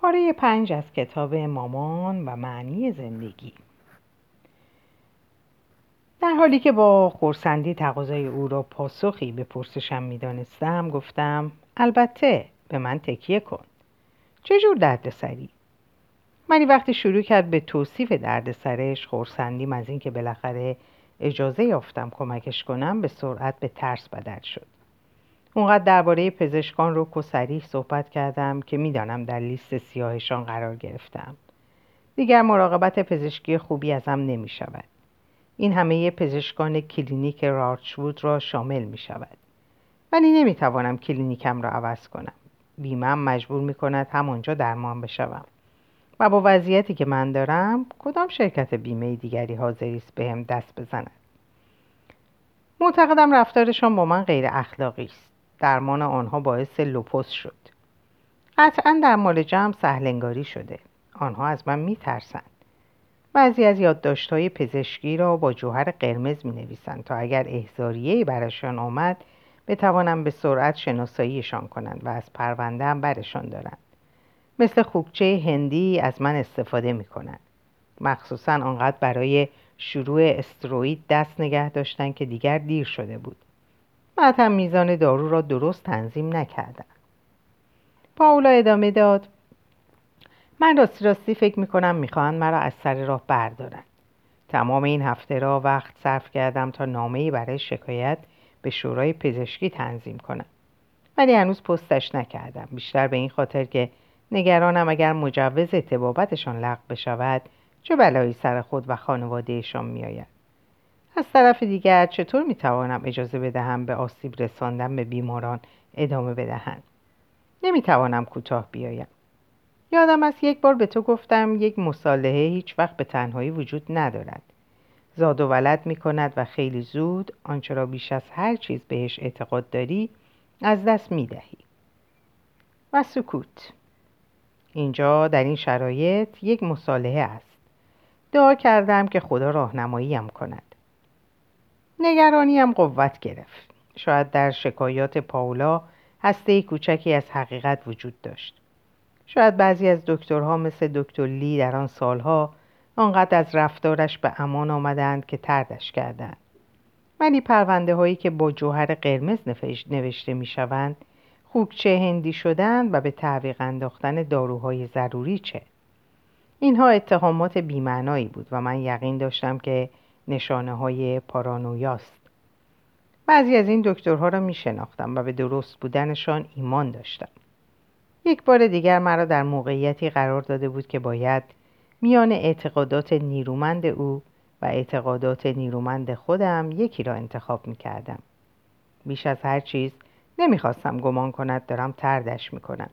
پاره پنج از کتاب مامان و معنی زندگی. در حالی که با خورسندی تقاضای او را پاسخی به پرسشم می‌دانستم گفتم البته به من تکیه کن. چجور دردسری؟ منی وقتی شروع کرد به توصیف دردسرش خورسندیم از اینکه بالاخره اجازه یافتم کمکش کنم به سرعت به ترس بدل شد. اونقدر درباره پزشکان رو و صحبت کردم که می‌دانم در لیست سیاهشان قرار گرفتم. دیگر مراقبت پزشکی خوبی ازم نمی شود این همه پزشکان کلینیک لارچوود را شامل می شود ولی نمی توانم کلینیکم را عوض کنم. بیمم مجبور می کند همانجا درمان بشوم. و با وضعیتی که من دارم کدام شرکت بیمه دیگری حاضری است بهم دست بزند؟ معتقدم رفتارشان با من غیر اخلاقی است. درمان آنها باعث لوپوس شد. قطعا در مال جمع سهلنگاری شده. آنها از من میترسند. بعضی از یادداشت‌های پزشکی را با جوهر قرمز می نویسند تا اگر احزاریه برشان آمد بتوانم به سرعت شناساییشان کنند و از پرونده هم برشان دارند. مثل خوکچه هندی از من استفاده می کنند مخصوصا آنقدر برای شروع استروید دست نگه داشتن که دیگر دیر شده بود. بعد هم میزان دارو را درست تنظیم نکردم. پاولا ادامه داد. من راستی راستی فکر می‌کنم می‌خواهند مرا از سر راه بردارن. تمام این هفته را وقت صرف کردم تا نامهای برای شکایت به شورای پزشکی تنظیم کنم. ولی هنوز پستش نکردم. بیشتر به این خاطر که نگرانم اگر مجوز اتبابتشان لغو بشود چه بلایی سر خود و خانوادهشان میآید. از طرف دیگر چطور می‌توانم اجازه بدهم به آسیب رساندن به بیماران ادامه بدهند؟ نمی‌توانم کوتاه بیایم. یادم است یک بار به تو گفتم یک مصالحه هیچ وقت به تنهایی وجود ندارد. زاد و ولد می کند و خیلی زود آنچه را بیش از هر چیز بهش اعتقاد داری از دست می دهی و سکوت. اینجا در این شرایط یک مصالحه است. دعا کردم که خدا راهنماییم کند. نگرانیم قوت گرفت. شاید در شکایات پاولا هسته کوچکی از حقیقت وجود داشت. شاید بعضی از دکترها مثل دکتر لی در آن سالها آنقدر از رفتارش به امان آمدند که تردش کردند. ولی پرونده هایی که با جوهر قرمز نوشته می شوند خوکچه هندی شدن و به تعویق انداختن داروهای ضروری چه؟ اینها اتهامات بیمعنایی بود و من یقین داشتم که نشانه های پارانویاست بعضی از این دکترها را می شناختم و به درست بودنشان ایمان داشتم یک بار دیگر مرا در موقعیتی قرار داده بود که باید میان اعتقادات نیرومند او و اعتقادات نیرومند خودم یکی را انتخاب می کردم. بیش از هر چیز نمی‌خواستم گمان کند دارم تردش می‌کنم.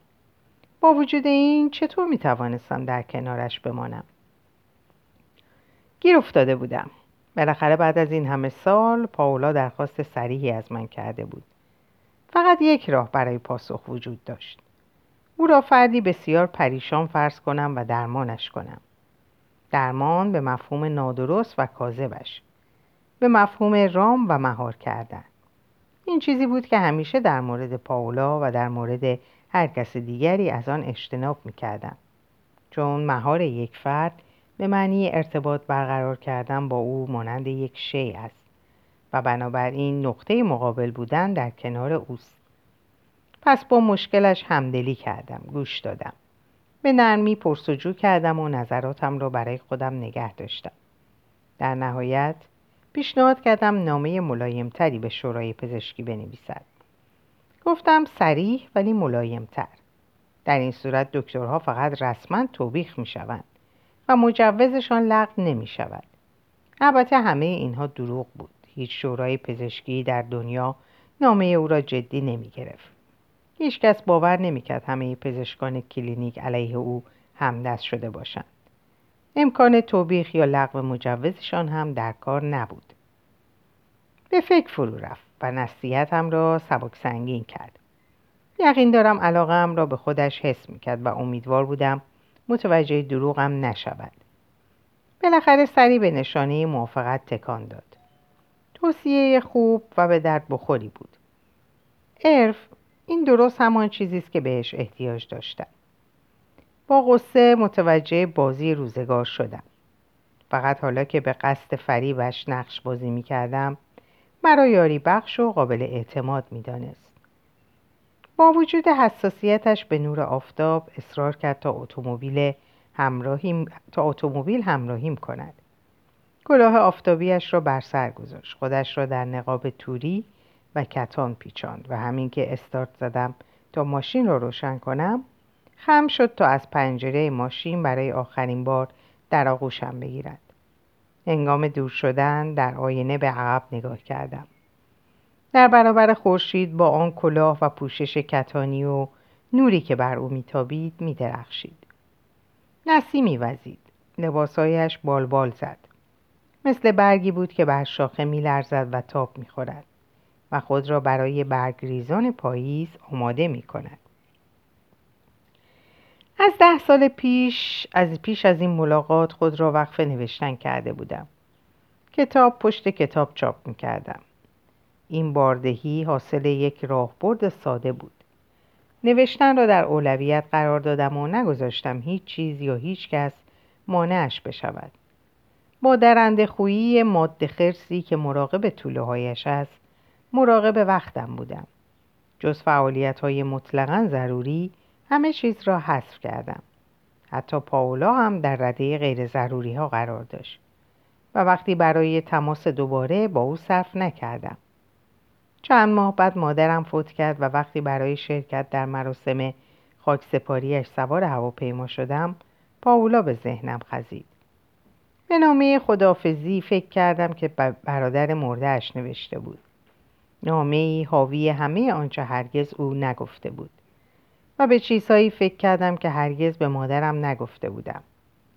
با وجود این چطور می توانستم در کنارش بمانم؟ گیر افتاده بودم. بالاخره بعد از این همه سال پاولا درخواست سریحی از من کرده بود. فقط یک راه برای پاسخ وجود داشت. او را فردی بسیار پریشان فرض کنم و درمانش کنم درمان به مفهوم نادرست و کاذبش به مفهوم رام و مهار کردن این چیزی بود که همیشه در مورد پاولا و در مورد هر کس دیگری از آن اجتناب می‌کردم چون مهار یک فرد به معنی ارتباط برقرار کردن با او مانند یک شی است و بنابراین نقطه مقابل بودن در کنار اوست. پس با مشکلش همدلی کردم گوش دادم. به نرمی پرسجو کردم و نظراتم را برای خودم نگه داشتم. در نهایت پیشنهاد کردم نامه ملایمتری به شورای پزشکی بنویسد. گفتم سریح ولی ملایمتر. در این صورت دکترها فقط رسما توبیخ می شوند و مجوزشان لغو نمی شود. البته همه اینها دروغ بود. هیچ شورای پزشکی در دنیا نامه او را جدی نمی گرفت. هیچکس باور نمی‌کرد همه پزشکان کلینیک علیه او همدست شده باشند. امکان توبیخ یا لغو مجوزشان هم در کار نبود. به فکر فرو رفت و نصیحتم را سبک سنگین کرد. یقین دارم علاقم را به خودش حس می‌کرد و امیدوار بودم متوجه دروغم نشود. بالاخره سری به نشانه موافقت تکان داد. توصیه خوب و به درد بخوری بود. ارف این درست همان چیزی است که بهش احتیاج داشتم. با غصه متوجه بازی روزگار شدم. فقط حالا که به قصد فریبش نقش بازی می کردم مرا یاری بخش و قابل اعتماد می دانست. با وجود حساسیتش به نور آفتاب اصرار کرد تا اتومبیل همراهیم تا اتومبیل همراهیم کند. کلاه آفتابیش را بر سر گذاشت. خودش را در نقاب توری و کتان پیچاند و همین که استارت زدم تا ماشین را روشن کنم خم شد تا از پنجره ماشین برای آخرین بار در آغوشم بگیرد. هنگام دور شدن در آینه به عقب نگاه کردم. در برابر خورشید با آن کلاه و پوشش کتانی و نوری که بر او میتابید میدرخشید. نسیمی وزید. لباسهایش بالبال زد. مثل برگی بود که بر شاخه میلرزد و تاب می‌خورد و خود را برای برگریزان پاییز آماده می کند. از ده سال پیش از پیش از این ملاقات خود را وقف نوشتن کرده بودم. کتاب پشت کتاب چاپ می کردم این باردهی حاصل یک راهبرد ساده بود. نوشتن را در اولویت قرار دادم و نگذاشتم هیچ چیز یا هیچ کس مانعش بشود. با درنده خویی ماده خرسی که مراقب طوله هایش است مراقب وقتم بودم. جز فعالیت های مطلقا ضروری همه چیز را حذف کردم. حتی پاولا هم در رده غیر ضروری ها قرار داشت. و وقتی برای تماس دوباره با او صرف نکردم. چند ماه بعد مادرم فوت کرد و وقتی برای شرکت در مراسم خاکسپاریش سوار هواپیما شدم پاولا به ذهنم خزید. به نامه خدافزی فکر کردم که برادر مردهش نوشته بود. نامه ای حاوی همه آنچه هرگز او نگفته بود. و به چیزهایی فکر کردم که هرگز به مادرم نگفته بودم.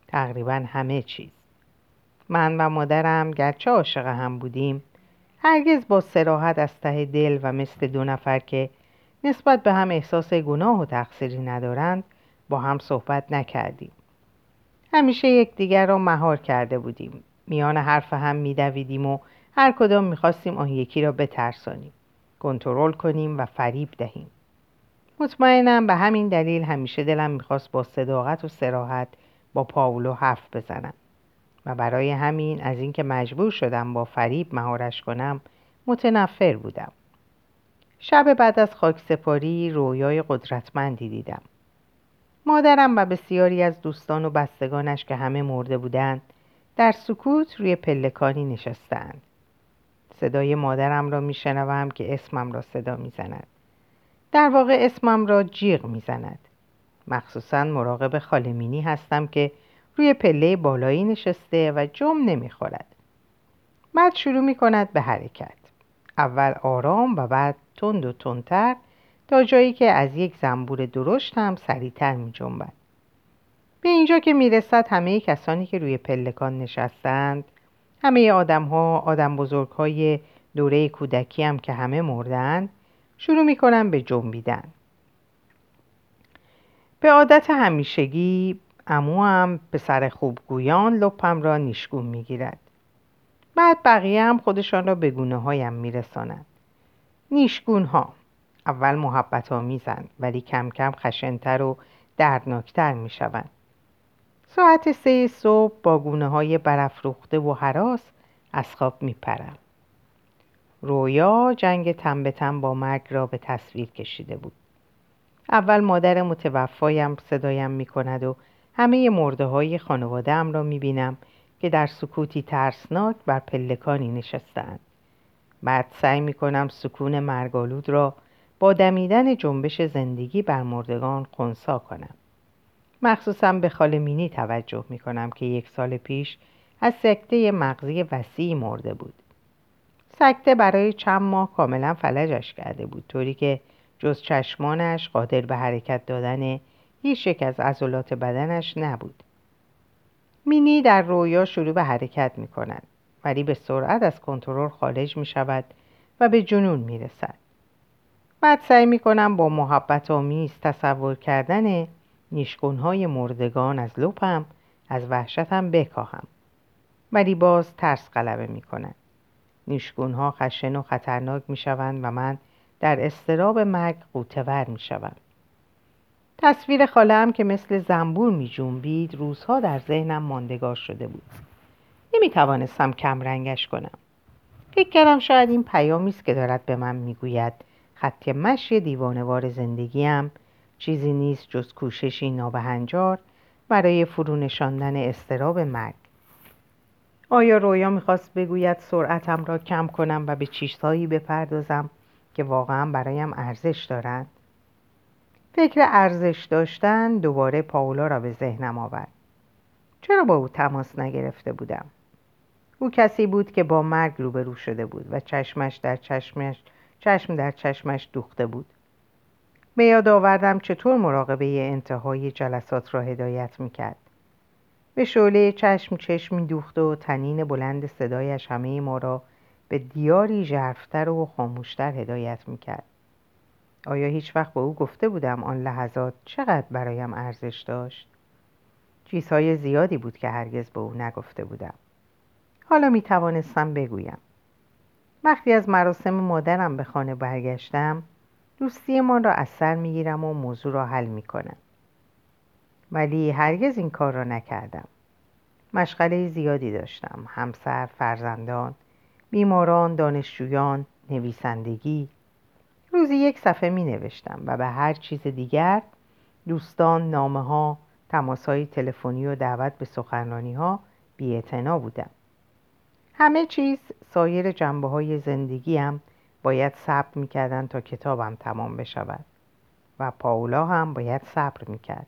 تقریبا همه چیز. من و مادرم گرچه عاشق هم بودیم هرگز با سراحت از ته دل و مثل دو نفر که نسبت به هم احساس گناه و تقصیری ندارند با هم صحبت نکردیم. همیشه یکدیگر را مهار کرده بودیم. میان حرف هم میدویدیم و هر کدام می‌خواستیم آن یکی را بترسانیم. کنترل کنیم و فریب دهیم. مطمئنم به همین دلیل همیشه دلم می‌خواست با صداقت و سراحت با پاولو حرف بزنم. و برای همین از اینکه مجبور شدم با فریب مهارش کنم متنفر بودم. شب بعد از خاک سپاری رویای قدرتمندی دیدم. مادرم و بسیاری از دوستان و بستگانش که همه مرده بودند در سکوت روی پلکانی نشستند. صدای مادرم را میشنوم که اسمم را صدا می‌زند. در واقع اسمم را جیغ می‌زند. مخصوصا مراقب خالمینی هستم که روی پله بالایی نشسته و جم نمی‌خورد. بعد شروع می کند به حرکت. اول آرام و بعد تند و تندتر تا جایی که از یک زنبور درشت هم سریعتر می جنبد. به اینجا که می‌رسد همه کسانی که روی پلکان نشستند همه آدم ها آدم بزرگ های دوره کودکی هم که همه مردند شروع می کنم به جنبیدن. به عادت همیشگی امو هم به سر خوبگویان لپم را نیشگون می گیرد. بعد بقیه هم خودشان را به گونه هایم می رسانند. نیشگون ها اول محبت آمیزند ولی کم کم خشنتر و دردناکتر می شوند. ساعت سه صبح با گونه های برافروخته و حراس از خواب می پرم. رویا جنگ تن به تن با مرگ را به تصویر کشیده بود. اول مادر متوفایم صدایم می کند و همه خانواده ام را می بینم که در سکوتی ترسناک بر پلکانی نشستند. بعد سعی می کنم سکون مرگالود را با دمیدن جنبش زندگی بر مردگان خونسا کنم. مخصوصا به خاله مینی توجه می کنم که یک سال پیش از سکته مغزی وسیعی مرده بود. سکته برای چند ماه کاملا فلجش کرده بود طوری که جز چشمانش قادر به حرکت دادن هیچ یک از عضلات بدنش نبود. مینی در رویا شروع به حرکت می کند ولی به سرعت از کنترل خارج می شود و به جنون می رسد بعد سعی می کنم با محبت آمیز تصور کردن نیشگونهای مردگان از لپم از وحشتم بکاهم. ولی باز ترس غلبه می کند نیشگونها خشن و خطرناک می شوند و من در استراب مرگ قوتور می شوند تصویر خالم که مثل زنبور می جنبید روزها در ذهنم ماندگار شده بود. نمی توانستم کم رنگش کنم. فکر کردم شاید این پیامی است که دارد به من می‌گوید. خط مشی دیوانوار زندگیم. چیزی نیست جز کوششی نابهنجار برای فرو نشاندن استراب مرگ. آیا رویا می‌خواست بگوید سرعتم را کم کنم و به چیزهایی بپردازم که واقعا برایم ارزش دارند؟ فکر ارزش داشتن دوباره پاولا را به ذهنم آورد. چرا با او تماس نگرفته بودم؟ او کسی بود که با مرگ روبرو شده بود و چشمش در چشمش چشم در چشمش دوخته بود. به یاد آوردم چطور مراقبه انتهای جلسات را هدایت می‌کرد. به شعله چشم چشم دوخته و تنین بلند صدایش همه ما را به دیاری ژرفتر و خاموشتر هدایت می‌کرد. آیا هیچ وقت به او گفته بودم آن لحظات چقدر برایم ارزش داشت؟ چیزهای زیادی بود که هرگز به او نگفته بودم. حالا می توانستم بگویم. وقتی از مراسم مادرم به خانه برگشتم دوستیمان را از سر می گیرم و موضوع را حل می کنم ولی هرگز این کار را نکردم. مشغله زیادی داشتم. همسر، فرزندان، بیماران، دانشجویان، نویسندگی روزی یک صفحه می نوشتم و به هر چیز دیگر دوستان، نامه ها، تماس تلفنی و دعوت به سخنرانی ها بی بودم. همه چیز سایر جنبه های زندگیم باید صبر می‌کردن تا کتابم تمام بشود و پاولا هم باید صبر می‌کرد.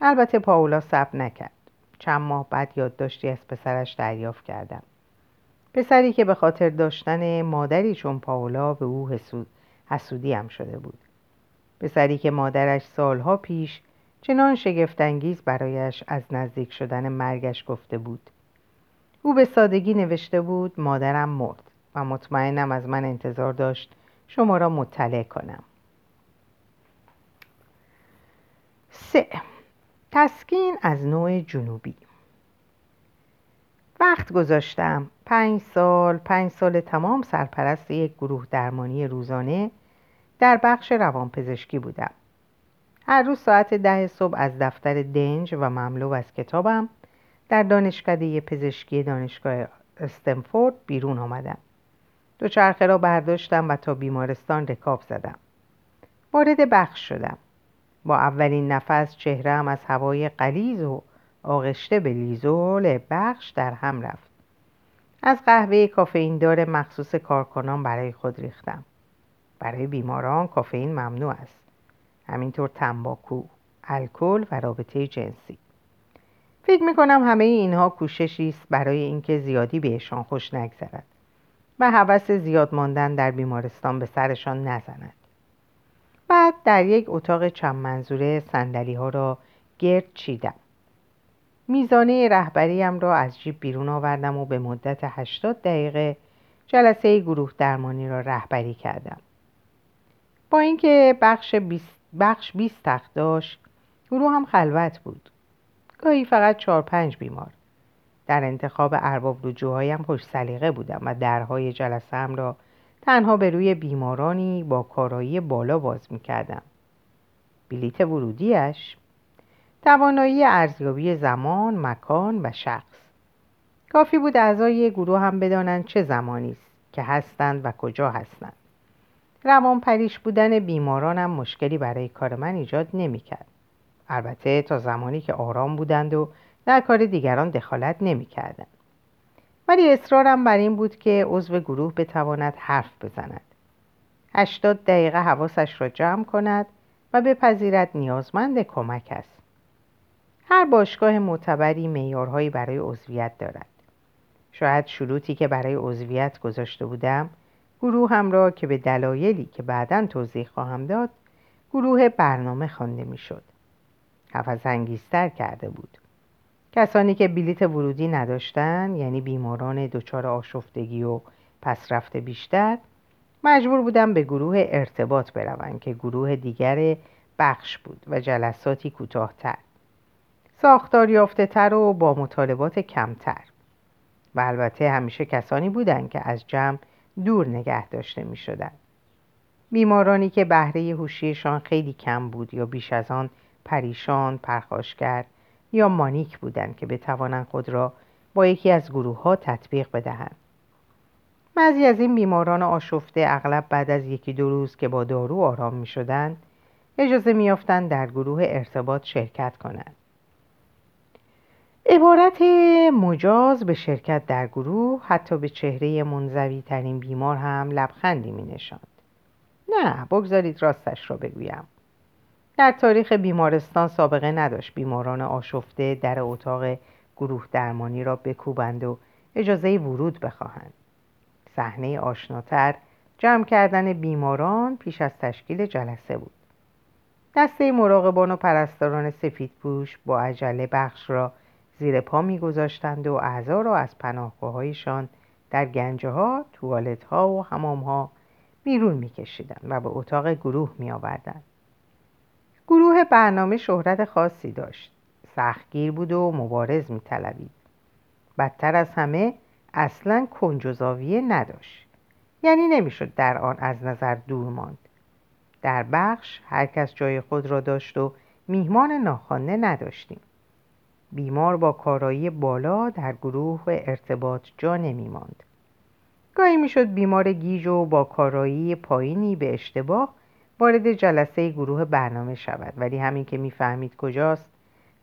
البته پاولا صبر نکرد. چند ماه بعد یادداشتی از پسرش دریافت کردم. پسری که به خاطر داشتن مادری چون پاولا به او حسود حسودی هم شده بود. پسری که مادرش سالها پیش چنان شگفتانگیز برایش از نزدیک شدن مرگش گفته بود. او به سادگی نوشته بود مادرم مرد و مطمئنم از من انتظار داشت شما را مطلع کنم. سه. تسکین از نوع جنوبی. وقت گذاشتم پنج سال پنج سال تمام سرپرست یک گروه درمانی روزانه در بخش روانپزشکی بودم. هر روز ساعت ده صبح از دفتر دنج و مملو از کتابم در دانشکده پزشکی دانشگاه استنفورد بیرون آمدم. دوچرخه را برداشتم و تا بیمارستان رکاب زدم. وارد بخش شدم. با اولین نفس چهرم از هوای قلیز و آغشته به لیزول بخش در هم رفت. از قهوه کافئین دار مخصوص کارکنان برای خود ریختم. برای بیماران کافئین ممنوع است. همینطور تنباکو الکل و رابطه جنسی. فکر می‌کنم همه اینها کوششی است برای اینکه زیادی بهشان خوش نگذرد و هوس زیاد ماندن در بیمارستان به سرشان نزند. بعد در یک اتاق چند منظوره سندلی ها را گرد چیدم. میزانه رهبریم را از جیب بیرون آوردم و به مدت 80 دقیقه جلسه گروه درمانی را رهبری کردم. با اینکه بخش 20 بخش 20 تخت داشت گروه هم خلوت بود. گاهی فقط چهار پنج بیمار. در انتخاب ارباب رجوعهایم خوش سلیقه بودم و درهای جلسه را تنها به روی بیمارانی با کارایی بالا باز می‌کردم. بلیت ورودیش توانایی ارزیابی زمان، مکان و شخص. کافی بود اعضای گروه هم بدانند چه زمانی است که هستند و کجا هستند. روان پریش بودن بیمارانم مشکلی برای کار من ایجاد نمی‌کرد. البته تا زمانی که آرام بودند و در کار دیگران دخالت نمی‌کردند. ولی اصرارم بر این بود که عضو گروه بتواند حرف بزند. هشتاد دقیقه حواسش را جمع کند و بپذیرد نیازمند کمک است. هر باشگاه معتبری معیارهایی برای عضویت دارد. شاید شروطی که برای عضویت گذاشته بودم گروه هم را که به دلایلی که بعدا توضیح خواهم داد گروه برنامه خوانده می‌شد. هفت انگیزتر کرده بود. کسانی که بلیت ورودی نداشتند یعنی بیماران دچار آشفتگی و پسرفت بیشتر مجبور بودم به گروه ارتباط بروند که گروه دیگر بخش بود و جلساتی کوتاهتر ساختار یافته تر و با مطالبات کمتر. و البته همیشه کسانی بودند که از جمع دور نگه داشته می شدن. بیمارانی که بهره هوشیشان خیلی کم بود یا بیش از آن پریشان، پرخاشگر یا مانیک بودند که بتوانند خود را با یکی از گروه ها تطبیق بدهند. بعضی از این بیماران آشفته اغلب بعد از یکی دو روز که با دارو آرام می شدند اجازه می در گروه ارتباط شرکت کنند. عبارت مجاز به شرکت در گروه حتی به چهره منزوی ترین بیمار هم لبخندی می نشاند. نه بگذارید راستش را بگویم. در تاریخ بیمارستان سابقه نداشت بیماران آشفته در اتاق گروه درمانی را بکوبند و اجازه ورود بخواهند. صحنه آشناتر جمع کردن بیماران پیش از تشکیل جلسه بود. دسته مراقبان و پرستاران سفید پوش با عجله بخش را زیر پا میگذاشتند و اعضا را از پناهگاههایشان در گنجه ها، توالت ها و حمام ها بیرون میکشیدند و به اتاق گروه می آوردن. گروه برنامه شهرت خاصی داشت سختگیر بود و مبارز می طلبید. بدتر از همه اصلا کنجزاویه نداشت یعنی نمی‌شد در آن از نظر دور ماند در بخش هر کس جای خود را داشت و میهمان ناخوانده نداشتیم بیمار با کارایی بالا در گروه ارتباط جا نمی ماند. گاهی می‌شد بیمار گیج و با کارایی پایینی به اشتباه وارد جلسه گروه برنامه شود ولی همین که می‌فهمید کجاست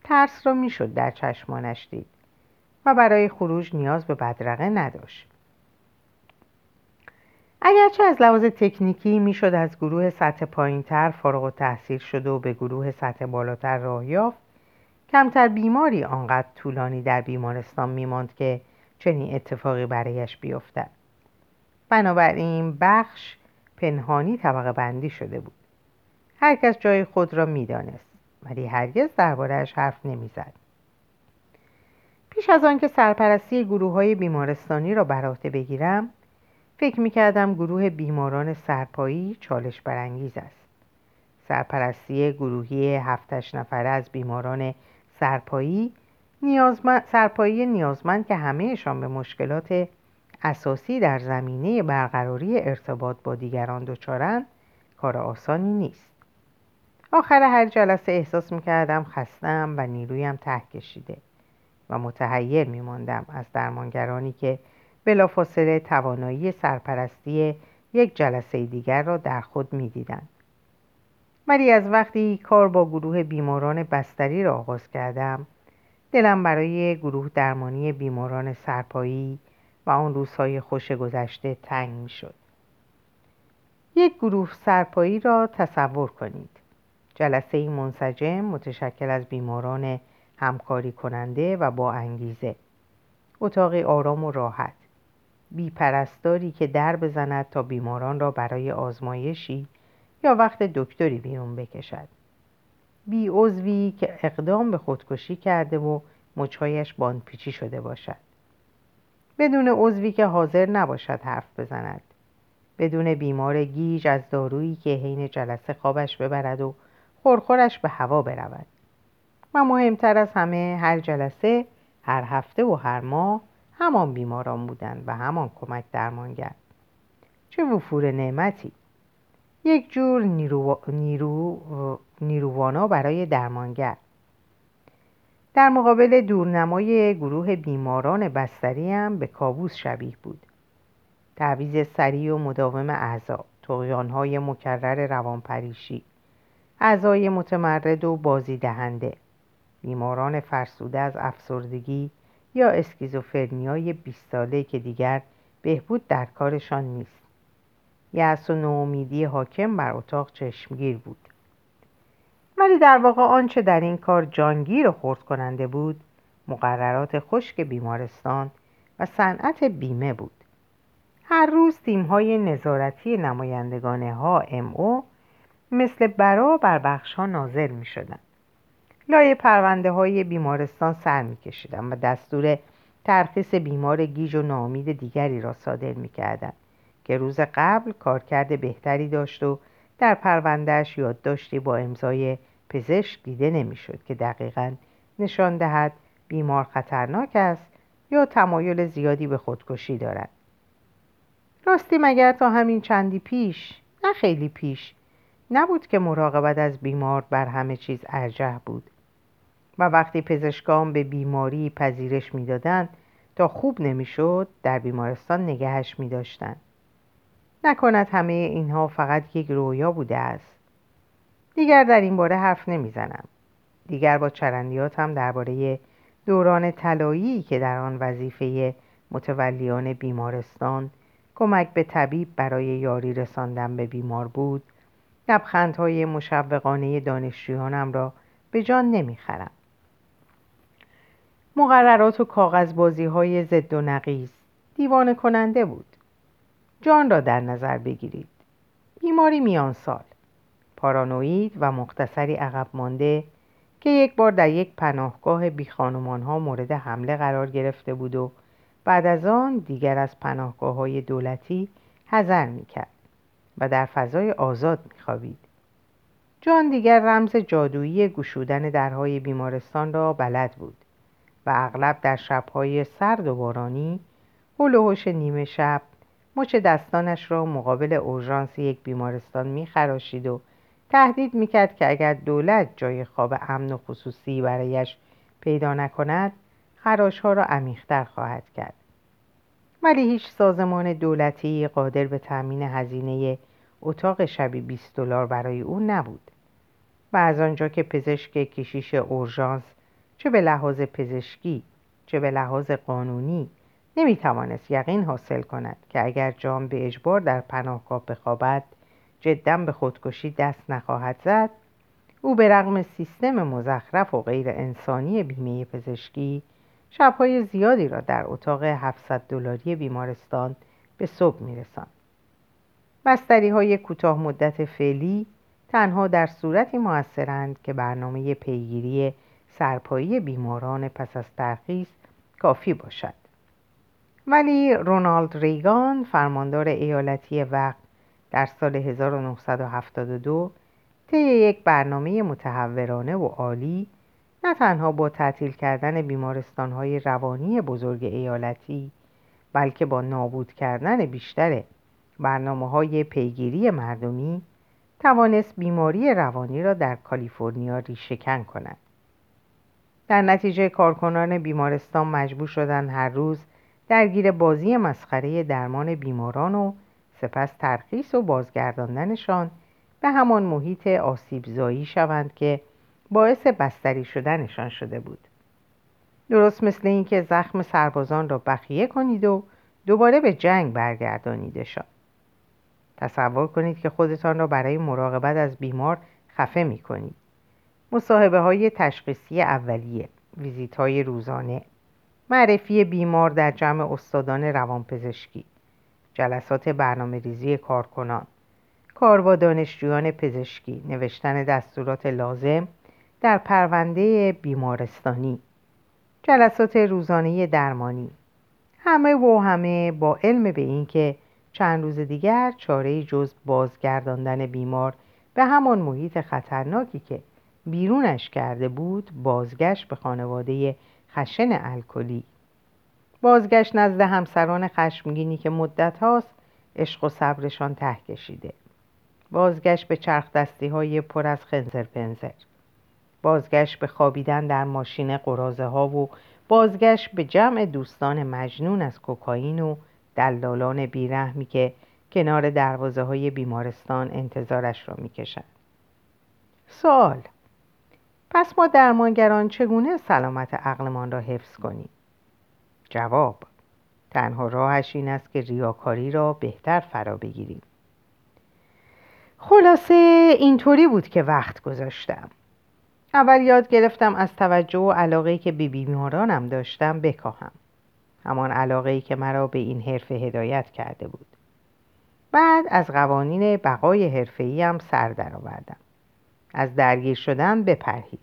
ترس را می‌شد در چشمانش دید و برای خروج نیاز به بدرقه نداشت اگرچه از لحاظ تکنیکی می‌شد از گروه سطح پایینتر فارغ و تحصیل شده و به گروه سطح بالاتر راه یافت کمتر بیماری آنقدر طولانی در بیمارستان میماند که چنین اتفاقی برایش بیفتد. بنابراین بخش پنهانی طبقه بندی شده بود. هر کس جای خود را می‌دانست ولی هرگز دربارهش حرف نمی‌زد. پیش از آنکه سرپرستی گروه های بیمارستانی را بر عهده بگیرم فکر می کردم گروه بیماران سرپایی چالش برانگیز است. سرپرستی گروهی هفتش نفره از بیماران سرپایی نیازمند، سرپایی نیازمند که همهشان به مشکلات اساسی در زمینه برقراری ارتباط با دیگران دچارند کار آسانی نیست. آخر هر جلسه احساس می‌کردم خستم و نیرویم ته کشیده و متحیر میماندم از درمانگرانی که بلافاصله توانایی سرپرستی یک جلسه دیگر را در خود می‌دیدند. ولی از وقتی کار با گروه بیماران بستری را آغاز کردم دلم برای گروه درمانی بیماران سرپایی و آن روزهای خوش گذشته تنگ می شد. یک گروه سرپایی را تصور کنید. جلسه منسجم متشکل از بیماران همکاری کننده و با انگیزه. اتاقی آرام و راحت. بی پرستاری که در بزند تا بیماران را برای آزمایشی یا وقت دکتری بیرون بکشد. بی عضوی که اقدام به خودکشی کرده و مچهایش باندپیچی شده باشد. بدون عضوی که حاضر نباشد حرف بزند بدون بیمار گیج از دارویی که حین جلسه خوابش ببرد و خورخورش به هوا برود و مهمتر از همه هر جلسه هر هفته و هر ماه همان بیماران بودند و همان کمک درمانگر چه وفور نعمتی یک جور نیرو... نیرو... نیروانا برای درمانگر. در مقابل دورنمای گروه بیماران بستری هم به کابوس شبیه بود. تعویز سریع و مداوم اعضا تقیانهای مکرر روانپریشی اعضای متمرد و بازی دهنده بیماران فرسوده از افسردگی یا اسکیزوفرنیای 20 ساله که دیگر بهبود در کارشان نیست. یأس و نومیدی حاکم بر اتاق چشمگیر بود. ولی در واقع آنچه در این کار جانگیر و خورد کننده بود مقررات خشک بیمارستان و صنعت بیمه بود. هر روز تیم‌های نظارتی نمایندگان ها ام مثل برا بر بخش ها ناظر می شدن. لای پرونده های بیمارستان سر می کشیدن و دستور ترخیص بیمار گیج و نامید دیگری را صادر می کردن که روز قبل کارکرد بهتری داشت و در پروندهش یادداشتی با امضای پزشک دیده نمی‌شد که دقیقا نشان دهد بیمار خطرناک است یا تمایل زیادی به خودکشی دارد. راستی مگر تا همین چندی پیش؟ نه خیلی پیش. نبود که مراقبت از بیمار بر همه چیز ارجه بود. و وقتی پزشکان به بیماری پذیرش می‌دادند تا خوب نمی‌شد در بیمارستان نگهش میداشتند. نکند همه اینها فقط یک رویا بوده است. دیگر در این باره حرف نمی‌زنم. دیگر با چرندیاتم درباره دوران طلایی که در آن وظیفه متولیان بیمارستان کمک به طبیب برای یاری رساندن به بیمار بود لبخندهای مشوقانه دانشجویانم را به جان نمی‌خرم. مقررات و کاغذبازی های ضد و نقیز دیوانه کننده بود. جان را در نظر بگیرید بیماری میان سال پارانوید و مختصری عقب مانده که یک بار در یک پناهگاه بی ها مورد حمله قرار گرفته بود و بعد از آن دیگر از پناهگاه های دولتی حذر می کرد و در فضای آزاد می خوابید. جان دیگر رمز جادویی گشودن درهای بیمارستان را بلد بود و اغلب در شبهای سرد و بارانی هلوهوش نیمه شب مچ دستانش را مقابل اورژانس یک بیمارستان میخراشید و تهدید می‌کرد که اگر دولت جای خواب امن و خصوصی برایش پیدا نکند خراش ها را عمیقتر خواهد کرد. ولی هیچ سازمان دولتی قادر به تأمین هزینه اتاق شبی 20 دلار برای او نبود. و از آنجا که پزشک کشیش اورژانس چه به لحاظ پزشکی چه به لحاظ قانونی نمی‌توانست یقین حاصل کند که اگر جان به اجبار در پناهگاه بخوابد جدا به خودکشی دست نخواهد زد. او به رغم سیستم مزخرف و غیر انسانی بیمه پزشکی شبهای زیادی را در اتاق 700 دلاری بیمارستان به صبح میرساند. بستری های کوتاه مدت فعلی تنها در صورتی موثرند که برنامه پیگیری سرپایی بیماران پس از ترخیص کافی باشد. ولی رونالد ریگان فرماندار ایالتی وقت در سال 1972 طی یک برنامه متحورانه و عالی نه تنها با تعطیل کردن بیمارستانهای روانی بزرگ ایالتی بلکه با نابود کردن بیشتر برنامه های پیگیری مردمی توانست بیماری روانی را در کالیفرنیا ریشهکن کند. در نتیجه کارکنان بیمارستان مجبور شدند هر روز درگیر بازی مسخره درمان بیماران و سپس ترخیص و بازگرداندنشان به همان محیط آسیبزایی شوند که باعث بستری شدنشان شده بود. درست مثل اینکه زخم سربازان را بخیه کنید و دوباره به جنگ برگردانیدشان. تصور کنید که خودتان را برای مراقبت از بیمار خفه می کنید مصاحبه های تشخیصی اولیه ویزیت های روزانه. معرفی بیمار در جمع استادان روانپزشکی جلسات برنامه ریزی کارکنان کار با دانشجویان پزشکی نوشتن دستورات لازم در پرونده بیمارستانی جلسات روزانه درمانی. همه و همه با علم به اینکه چند روز دیگر چاره جز بازگرداندن بیمار به همان محیط خطرناکی که بیرونش کرده بود بازگشت به خانواده خشن الکلی. بازگشت نزد همسران خشمگینی که مدت هاست عشق و صبرشان ته کشیده. بازگشت به چرخ دستی های پر از خنزر پنزر. بازگشت به خوابیدن در ماشین قرازه ها و بازگشت به جمع دوستان مجنون از کوکائین و دلالان بیرحمی که کنار دروازه های بیمارستان انتظارش را می‌کشند. سوال پس ما درمانگران چگونه سلامت عقلمان را حفظ کنیم؟ جواب تنها راهش این است که ریاکاری را بهتر فرا بگیریم. خلاصه اینطوری بود که وقت گذاشتم. اول یاد گرفتم از توجه و علاقه که به بیمارانم داشتم بکاهم. همان علاقه ای که مرا به این حرفه هدایت کرده بود. بعد از قوانین بقای حرفه‌ای هم سر درآوردم. از درگیر شدن بپرهیز.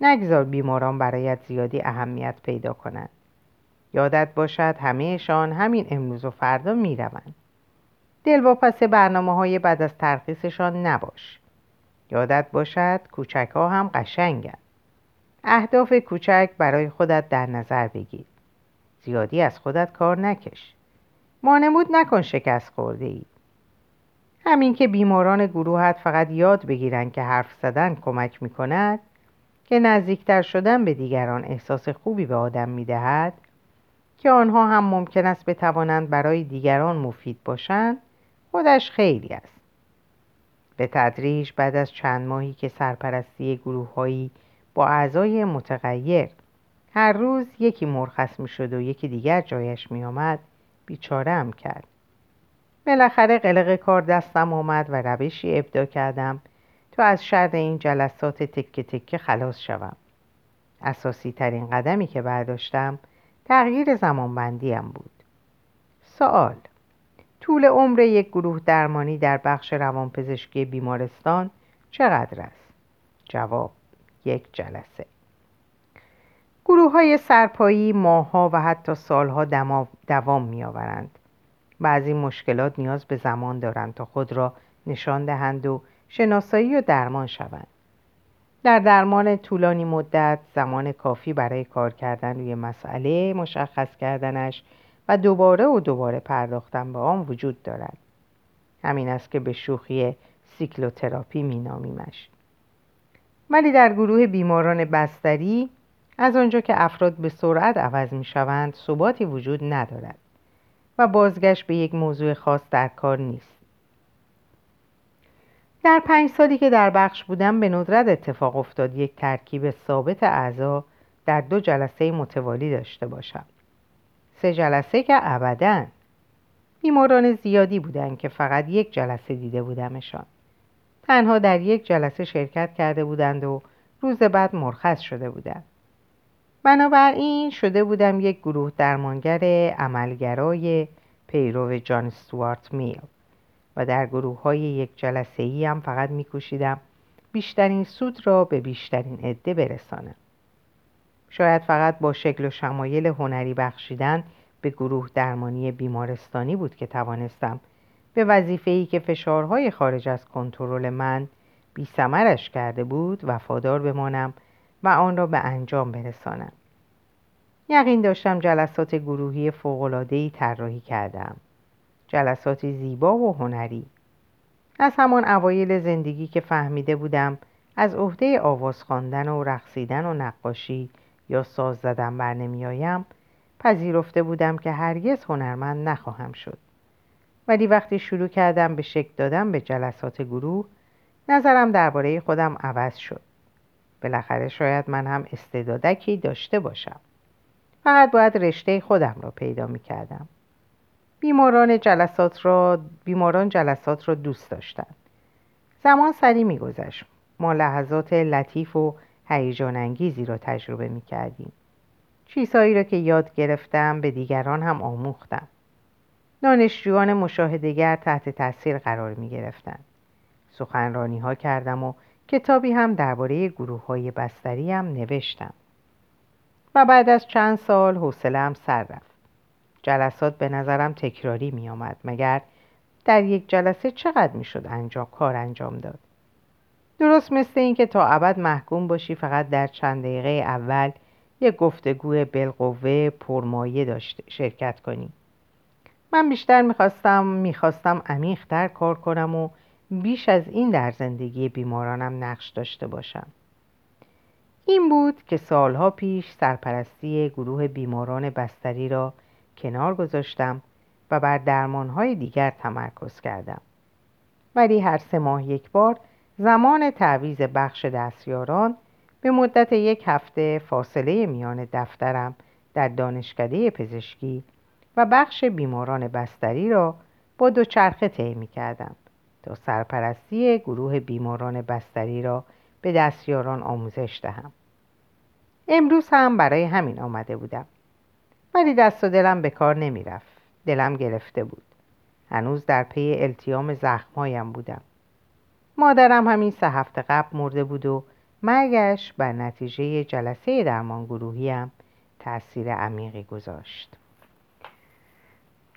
نگذار بیماران برایت زیادی اهمیت پیدا کنند. یادت باشد همهشان همین امروز و فردا می‌روند. دلواپس برنامه های بعد از ترخیصشان نباش. یادت باشد کوچک ها هم قشنگند. اهداف کوچک برای خودت در نظر بگیر. زیادی از خودت کار نکش. مانمود نکن شکست خورده ای همین که بیماران گروهت فقط یاد بگیرن که حرف زدن کمک می کند که نزدیکتر شدن به دیگران احساس خوبی به آدم می دهد که آنها هم ممکن است بتوانند برای دیگران مفید باشند خودش خیلی است. به تدریج بعد از چند ماهی که سرپرستی گروههایی با اعضای متغیر هر روز یکی مرخص می شد و یکی دیگر جایش می آمد بیچاره هم کرد. بالاخره قلق کار دستم آمد و روشی ابدا کردم تا از شر این جلسات تکه تکه خلاص شوم اساسی ترین قدمی که برداشتم تغییر زمانبندیم بود سوال طول عمر یک گروه درمانی در بخش روانپزشکی بیمارستان چقدر است؟ جواب یک جلسه گروه های سرپایی ماهها و حتی سالها دوام می آورند. بعضی مشکلات نیاز به زمان دارند تا خود را نشان دهند و شناسایی و درمان شوند. در درمان طولانی مدت زمان کافی برای کار کردن روی مسئله مشخص کردنش و دوباره و دوباره پرداختن به آن وجود دارد. همین است که به شوخی سیکلوتراپی می نامیمش. ولی در گروه بیماران بستری از آنجا که افراد به سرعت عوض می شوند ثباتی وجود ندارد و بازگشت به یک موضوع خاص در کار نیست. در پنج سالی که در بخش بودم به ندرت اتفاق افتاد یک ترکیب ثابت اعضا در دو جلسه متوالی داشته باشم. سه جلسه که ابدا بیماران زیادی بودند که فقط یک جلسه دیده بودمشان. تنها در یک جلسه شرکت کرده بودند و روز بعد مرخص شده بودند. بنابراین شده بودم یک گروه درمانگر عملگرای پیرو جان استوارت میل و در گروه های یک جلسه ای هم فقط میکوشیدم بیشترین سود را به بیشترین عده برسانم. شاید فقط با شکل و شمایل هنری بخشیدن به گروه درمانی بیمارستانی بود که توانستم به وظیفه‌ای که فشارهای خارج از کنترل من بی کرده بود وفادار بمانم و آن را به انجام برسانم. یقین داشتم جلسات گروهی فوق‌العاده‌ای طراحی کردم. جلساتی زیبا و هنری. از همان اوایل زندگی که فهمیده بودم از عهده آواز خواندن و رقصیدن و نقاشی یا ساز زدن بر نمیآیم پذیرفته بودم که هرگز هنرمند نخواهم شد. ولی وقتی شروع کردم به شکل دادن به جلسات گروه نظرم درباره خودم عوض شد. بالاخره شاید من هم استعدادکی داشته باشم فقط باید رشته خودم را پیدا می کردم. بیماران جلسات را بیماران جلسات را دوست داشتند. زمان سری میگذشت. ما لحظات لطیف و هیجان انگیزی را تجربه می کردیم. چیزهایی را که یاد گرفتم به دیگران هم آموختم. دانشجویان مشاهدگر تحت تاثیر قرار می گرفتن. سخنرانی ها کردم و کتابی هم درباره گروه های بستری هم نوشتم. و بعد از چند سال حوصله‌ام سر رفت. جلسات به نظرم تکراری می آمد مگر در یک جلسه چقدر می شد انجام کار انجام داد. درست مثل اینکه تا ابد محکوم باشی فقط در چند دقیقه اول یک گفتگوی بالقوه پرمایه داشته شرکت کنی من بیشتر می‌خواستم می‌خواستم عمیقتر کار کنم و بیش از این در زندگی بیمارانم نقش داشته باشم. این بود که سالها پیش سرپرستی گروه بیماران بستری را کنار گذاشتم و بر درمانهای دیگر تمرکز کردم. ولی هر سه ماه یک بار زمان تعویز بخش دستیاران به مدت یک هفته فاصله میان دفترم در دانشکده پزشکی و بخش بیماران بستری را با دوچرخه طی کردم تا سرپرستی گروه بیماران بستری را به دستیاران آموزش دهم. امروز هم برای همین آمده بودم. ولی دست و دلم به کار نمی رفت دلم گرفته بود. هنوز در پی التیام زخمهایم بودم. مادرم همین سه هفته قبل مرده بود و مرگش بر نتیجه جلسه درمان گروهیم تاثیر عمیقی گذاشت.